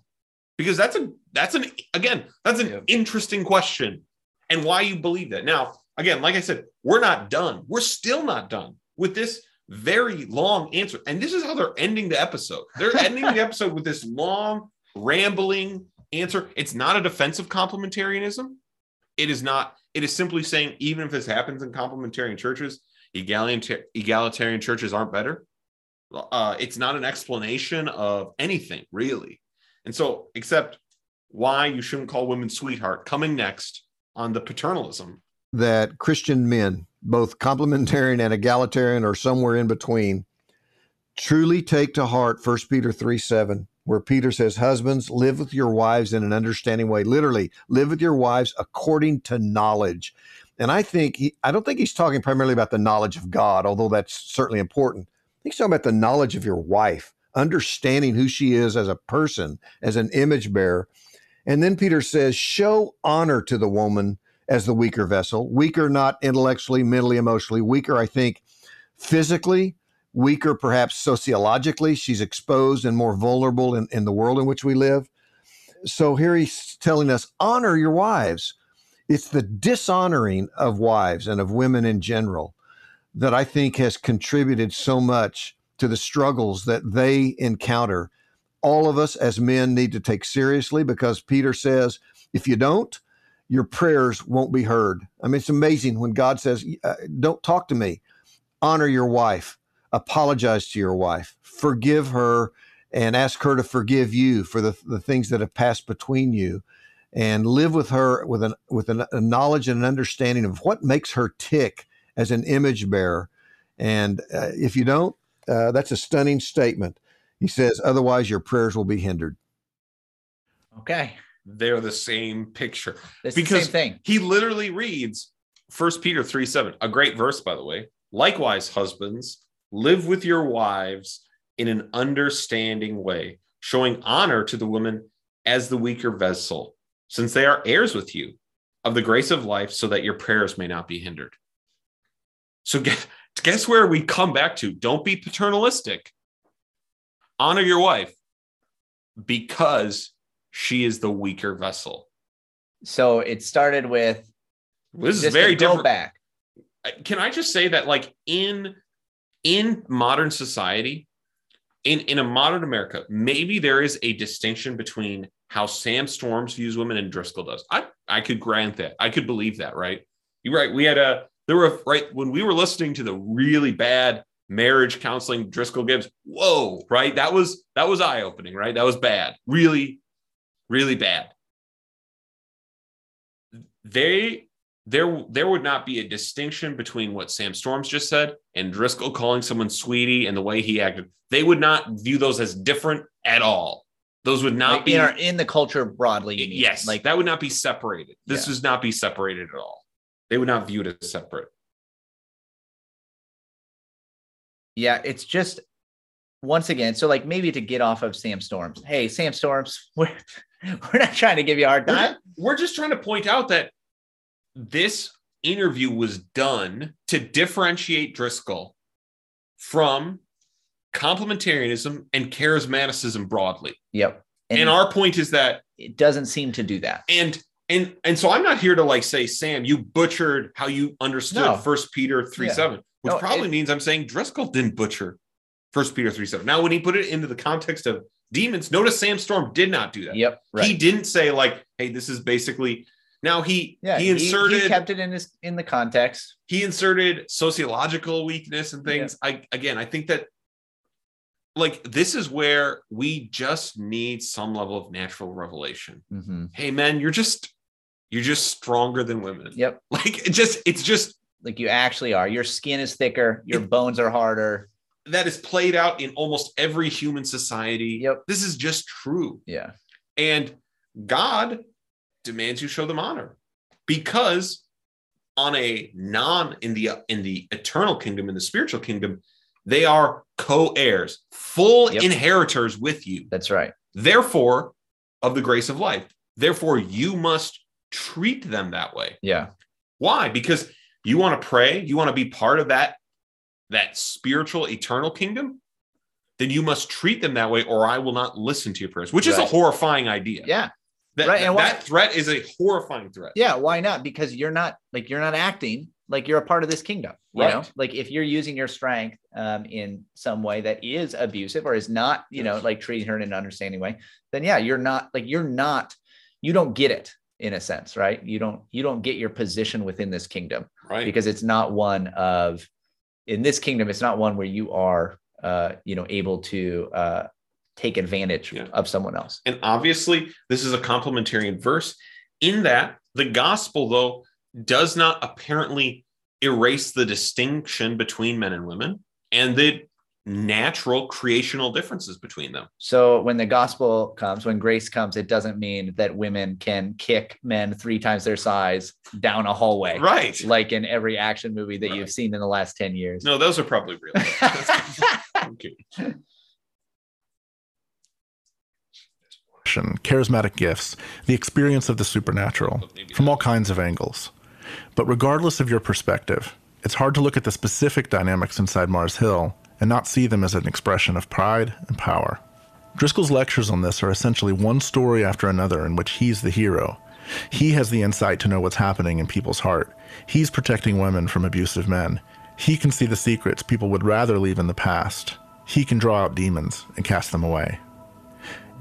because that's a that's an again that's an Yeah. interesting question and why you believe that now again like i said we're not done we're still not done with this very long answer and this is how they're ending the episode they're ending the <laughs> episode with this long rambling answer. It's not a defensive complementarianism. It is not it is simply saying even if this happens in complementarian churches egalitarian, egalitarian churches aren't better. Uh, it's not an explanation of anything really. And so, except why you shouldn't call women sweetheart coming next on the paternalism. that Christian men, both complementarian and egalitarian or somewhere in between, truly take to heart 1 Peter 3 7, where Peter says, Husbands, live with your wives in an understanding way. Literally, live with your wives according to knowledge. And I think he, I don't think he's talking primarily about the knowledge of God, although that's certainly important. He's talking about the knowledge of your wife, understanding who she is as a person, as an image bearer. And then Peter says, show honor to the woman as the weaker vessel, weaker not intellectually, mentally, emotionally, weaker, I think, physically, weaker perhaps sociologically. She's exposed and more vulnerable in, in the world in which we live. So here he's telling us honor your wives. It's the dishonoring of wives and of women in general that I think has contributed so much to the struggles that they encounter. All of us as men need to take seriously because Peter says, if you don't, your prayers won't be heard. I mean, it's amazing when God says, uh, Don't talk to me. Honor your wife, apologize to your wife, forgive her, and ask her to forgive you for the, the things that have passed between you. And live with her with, an, with an, a knowledge and an understanding of what makes her tick as an image bearer. And uh, if you don't, uh, that's a stunning statement. He says, Otherwise, your prayers will be hindered. Okay. They're the same picture. It's the Because- same thing. He literally reads First Peter 3 7, a great verse, by the way. Likewise, husbands, live with your wives in an understanding way, showing honor to the woman as the weaker vessel, since they are heirs with you of the grace of life, so that your prayers may not be hindered. So, guess, guess where we come back to? Don't be paternalistic. Honor your wife because she is the weaker vessel. So it started with This is very different. back. can I just say that like in in modern society, in in a modern America, maybe there is a distinction between how Sam Storms views women and Driscoll does. I I could grant that. I could believe that, right? You're right. We had a there were right when we were listening to the really bad marriage counseling Driscoll gives. Whoa, right? That was that was eye opening, right? That was bad. Really, really bad. They there there would not be a distinction between what Sam Storms just said and Driscoll calling someone sweetie and the way he acted. They would not view those as different at all. Those would not Like, be in, in the culture broadly. yes, Like that would not be separated. This Yeah. does not be separated at all. They would not view it as separate. yeah, it's just once again. So like maybe to get off of Sam Storms. Hey, Sam Storms, <laughs> we're we're not trying to give you a hard We're, time. we're just trying to point out that this interview was done to differentiate Driscoll from complementarianism and charismaticism broadly. Yep. And, and our point is that it doesn't seem to do that. and and and so i'm not here to like say sam you butchered how you understood No. first peter 3 Yeah. 7 which No, probably it- means i'm saying driscoll didn't butcher first peter 3 7 now when he put it into the context of demons notice sam storm did not do that Yep. Right. he didn't say like hey this is basically now he yeah. he inserted he kept it in his in the context. he inserted sociological weakness and things. I again, I think that like this is where we just need some level of natural revelation. Mhm. Hey, men, you're just you're just stronger than women. Yep. <laughs> Like it just it's just Like you actually are. Your skin is thicker. Your bones are harder. that is played out in almost every human society. Yep. This is just true. Yeah. And God demands you show them honor because on a non in the in the eternal kingdom in the spiritual kingdom they are co-heirs full Yep. inheritors with you That's right. therefore of the grace of life therefore you must treat them that way Yeah. why because you want to pray you want to be part of that that spiritual eternal kingdom then you must treat them that way or i will not listen to your prayers which is a horrifying idea Yeah. That, Right, and why- that threat is a horrifying threat. Yeah. Why not? Because you're not like you're not acting like you're a part of this kingdom. You know, Right. like if you're using your strength um, in some way that is abusive or is not, you know, like treating her in an understanding way, then yeah, you're not like you're not, you don't get it in a sense, right? You don't you don't get your position within this kingdom Right. because it's not one of in this kingdom, it's not one where you are uh, you know, able to uh take advantage Yeah. of someone else. and obviously, this is a complementarian verse. in that the gospel, though, does not apparently erase the distinction between men and women and the natural creational differences between them. So when the gospel comes, when grace comes, it doesn't mean that women can kick men three times their size down a hallway. Right. Like in every action movie that Right. you've seen in the last 10 years. No, those are probably real. <laughs> okay. Charismatic gifts, the experience of the supernatural, from all kinds of angles. But regardless of your perspective, it's hard to look at the specific dynamics inside Mars Hill and not see them as an expression of pride and power. Driscoll's lectures on this are essentially one story after another in which he's the hero. He has the insight to know what's happening in people's heart. He's protecting women from abusive men. He can see the secrets people would rather leave in the past. He can draw out demons and cast them away.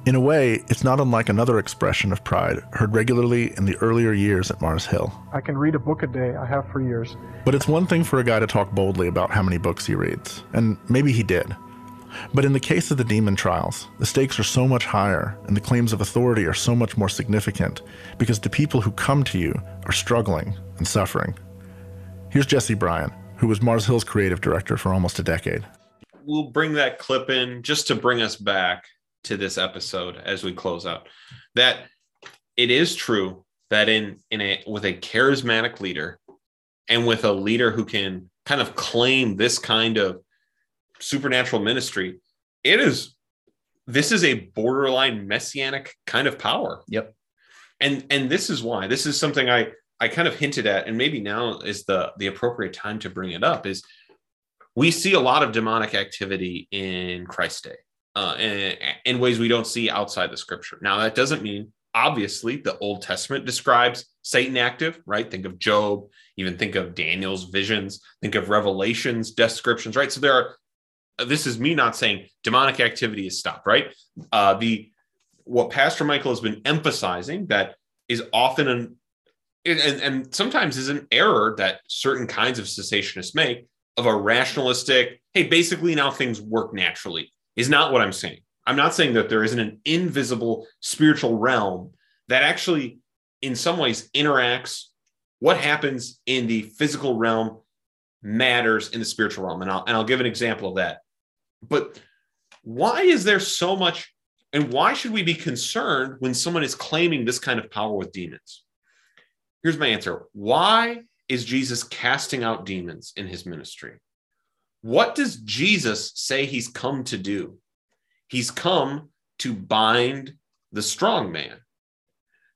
In a way, it's not unlike another expression of pride heard regularly in the earlier years at Mars Hill. I can read a book a day. I have for years. But it's one thing for a guy to talk boldly about how many books he reads, and maybe he did. But in the case of the demon trials, the stakes are so much higher and the claims of authority are so much more significant because the people who come to you are struggling and suffering. Here's Jesse Bryan, who was Mars Hill's creative director for almost a decade. We'll bring that clip in just to bring us back to this episode as we close out. That it is true that in in a with a charismatic leader and with a leader who can kind of claim this kind of supernatural ministry, it is this is a borderline messianic kind of power. Yep. And and this is why this is something I I kind of hinted at, and maybe now is the the appropriate time to bring it up. Is we see a lot of demonic activity in christ day, uh, in, in ways we don't see outside the Scripture. Now that doesn't mean obviously the Old Testament describes Satan active, right? Think of Job, even think of Daniel's visions, think of Revelations descriptions, right? So there are. This is me not saying demonic activity is stopped, right? Uh, the what Pastor Michael has been emphasizing that is often an and, and sometimes is an error that certain kinds of cessationists make of a rationalistic, hey, basically now things work naturally, is not what I'm saying. I'm not saying that there isn't an invisible spiritual realm that actually, in some ways, interacts. What happens in the physical realm matters in the spiritual realm. And I'll, and I'll give an example of that. But why is there so much and why should we be concerned when someone is claiming this kind of power with demons? Here's my answer. Why is Jesus casting out demons in his ministry? What does Jesus say he's come to do? He's come to bind the strong man.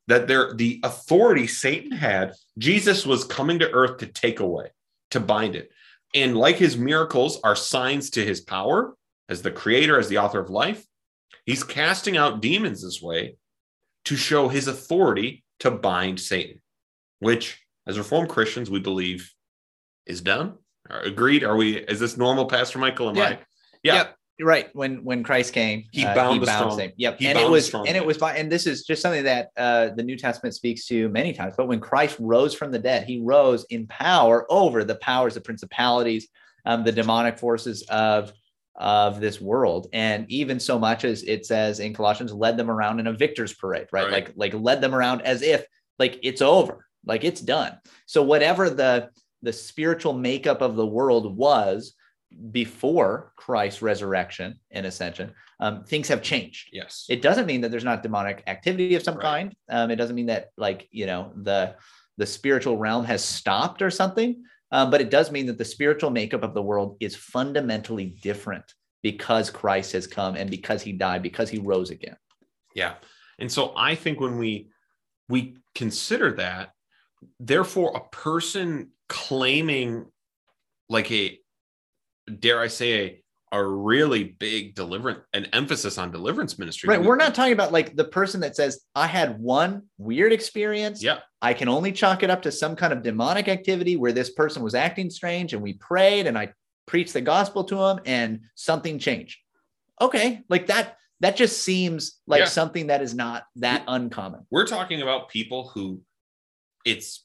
That there the authority Satan had, Jesus was coming to earth to take away, to bind it. And like his miracles are signs to his power as the creator, as the author of life, He's casting out demons this way to show his authority to bind Satan, which, as Reformed Christians, we believe is done. Are- Agreed? Are we? Is this normal, Pastor Michael? Am Yeah. I? Yeah. Yep. Right. When when Christ came, He uh, bound the strong- Satan. Yep. he and it bound the was and it was by and this is just something that uh, the New Testament speaks to many times. But when Christ rose from the dead, he rose in power over the powers, the principalities, um, the demonic forces of of this world, and even so much as it says in Colossians, led them around in a victor's parade, right? Right. Like like led them around as if like it's over, like it's done. So whatever the the spiritual makeup of the world was before Christ's resurrection and ascension, um, things have changed. Yes. It doesn't mean that there's not demonic activity of some Right. kind. Um, it doesn't mean that like you know the the spiritual realm has stopped or something. Um, but it does mean that the spiritual makeup of the world is fundamentally different because Christ has come and because he died, because he rose again. Yeah. And so I think when we we consider that, therefore a person claiming like a dare I say a a really big deliverance an emphasis on deliverance ministry. Right. we- We're not talking about like the person that says, I had one weird experience. Yeah. I can only chalk it up to some kind of demonic activity where this person was acting strange and we prayed and I preached the gospel to him and something changed. Okay. Like that, that just seems like Yeah. something that is not that uncommon. We're talking about people who it's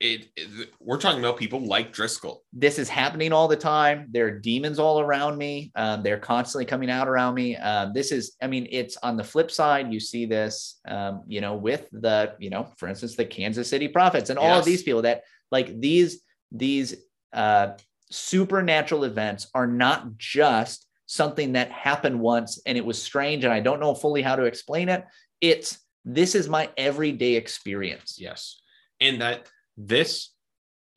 it, it we're talking about people like Driscoll. this is happening all the time. There are demons all around me. Um, they're constantly coming out around me. Um, this is, I mean, it's on the flip side. You see this, um, you know, with the, you know, for instance, the Kansas City prophets and all of these people that like these these uh, supernatural events are not just something that happened once and it was strange and I don't know fully how to explain it. It's this is my everyday experience. Yes. And that this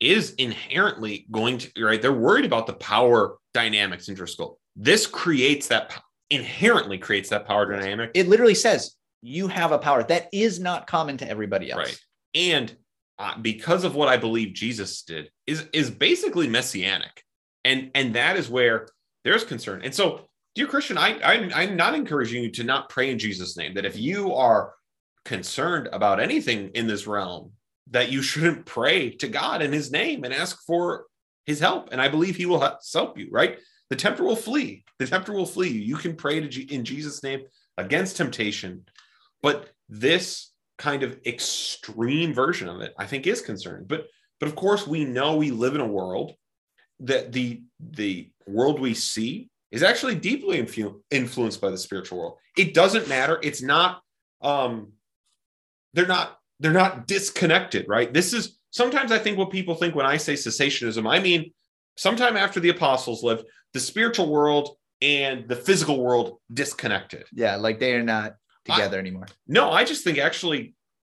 is inherently going to, right? They're worried about the power dynamics in Driscoll. This creates that, inherently creates that power dynamic. It literally says you have a power that is not common to everybody else. Right. And uh, because of what I believe Jesus did, is is basically messianic, and and that is where there's concern. And so, dear Christian, I I'm, I'm not encouraging you to not pray in Jesus' name. That if you are concerned about anything in this realm, that you shouldn't <laughs> pray to God in His name and ask for His help. And I believe He will help you. Right. The tempter will flee. The tempter will flee. You can pray G- in Jesus' name against temptation, but this kind of extreme version of it, I think, is concerning. But but of course, we know we live in a world that the the world we see is actually deeply influ- influenced by the spiritual world. It doesn't matter. It's not. Um, they're not. They're not disconnected, right? This is sometimes I think what people think when I say cessationism. I mean, sometime after the apostles lived, the spiritual world and the physical world disconnected. Yeah, like they are not I- together anymore. No, I just think actually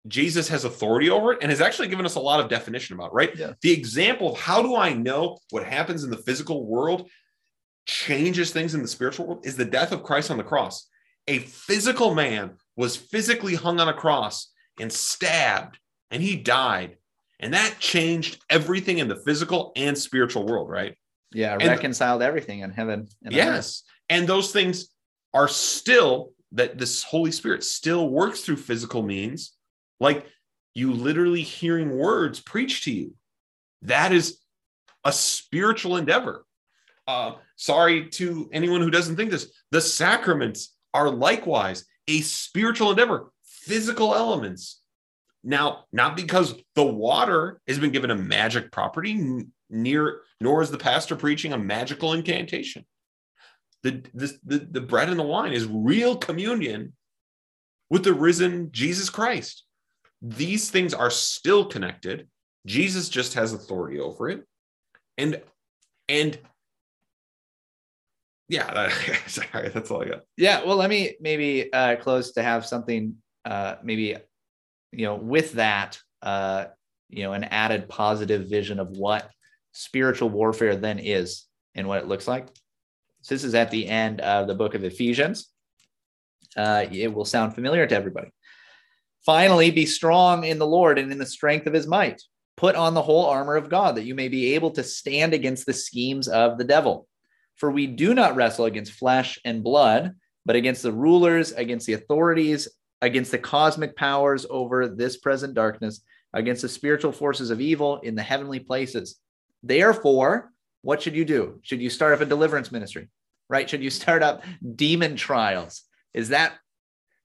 Jesus has authority over it and has actually given us a lot of definition about it, right? Yeah. The example of how do I know what happens in the physical world changes things in the spiritual world is the death of Christ on the cross. A physical man was physically hung on a cross and stabbed, and he died. And that changed everything in the physical and spiritual world, right? Yeah, And- reconciled everything in heaven. and on earth. Yes. And those things are still that this Holy Spirit still works through physical means, like you literally hearing words preached to you. That is a spiritual endeavor. Uh, sorry to anyone who doesn't think this. The sacraments are likewise a spiritual endeavor, physical elements. Now, not because the water has been given a magic property, near nor is the pastor preaching a magical incantation. The, the, the, the bread and the wine is real communion with the risen Jesus Christ. These things are still connected. Jesus just has authority over it. And and yeah, that, <laughs> sorry, that's all I got. Yeah. Well, let me maybe uh, close to have something, uh, maybe, you know, with that, uh, you know, an added positive vision of what spiritual warfare then is and what it looks like. So this is at the end of the book of Ephesians. Uh, it will sound familiar to everybody. Finally, be strong in the Lord and in the strength of his might. Put on the whole armor of God that you may be able to stand against the schemes of the devil. For we do not wrestle against flesh and blood, but against the rulers, against the authorities, against the cosmic powers over this present darkness, against the spiritual forces of evil in the heavenly places. Therefore, what should you do? Should you start up a deliverance ministry? Right? Should you <laughs> start up demon trials? Is that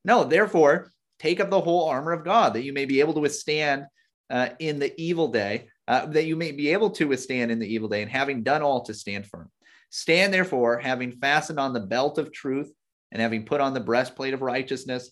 no? Therefore, take up the whole armor of God that you may be able to withstand uh, in the evil day, uh, that you may be able to withstand in the evil day, and having done all to stand firm. Stand therefore, having fastened on the belt of truth, and having put on the breastplate of righteousness,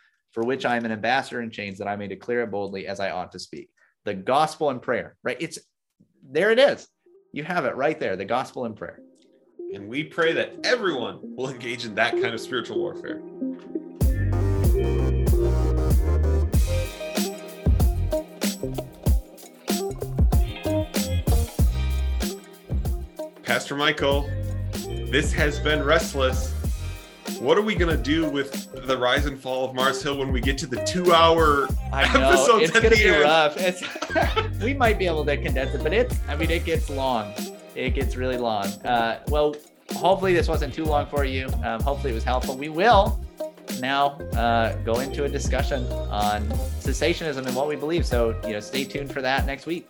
for which I am an ambassador in chains, that I may declare it boldly as I ought to speak. The gospel and prayer, right? It's there it is. You have it right there, the gospel and prayer. And we pray that everyone will engage in that kind of spiritual warfare. Pastor Michael, this has been Restless. What are we gonna do with the rise and fall of Mars Hill when we get to the two-hour I know episodes it's gonna be end? rough. It's <laughs> we might be able to condense it, but it's I mean it gets long. It gets really long. Uh, well, hopefully this wasn't too long for you. Um, hopefully it was helpful. We will now uh, go into a discussion on cessationism and what we believe. So you know, stay tuned for that next week.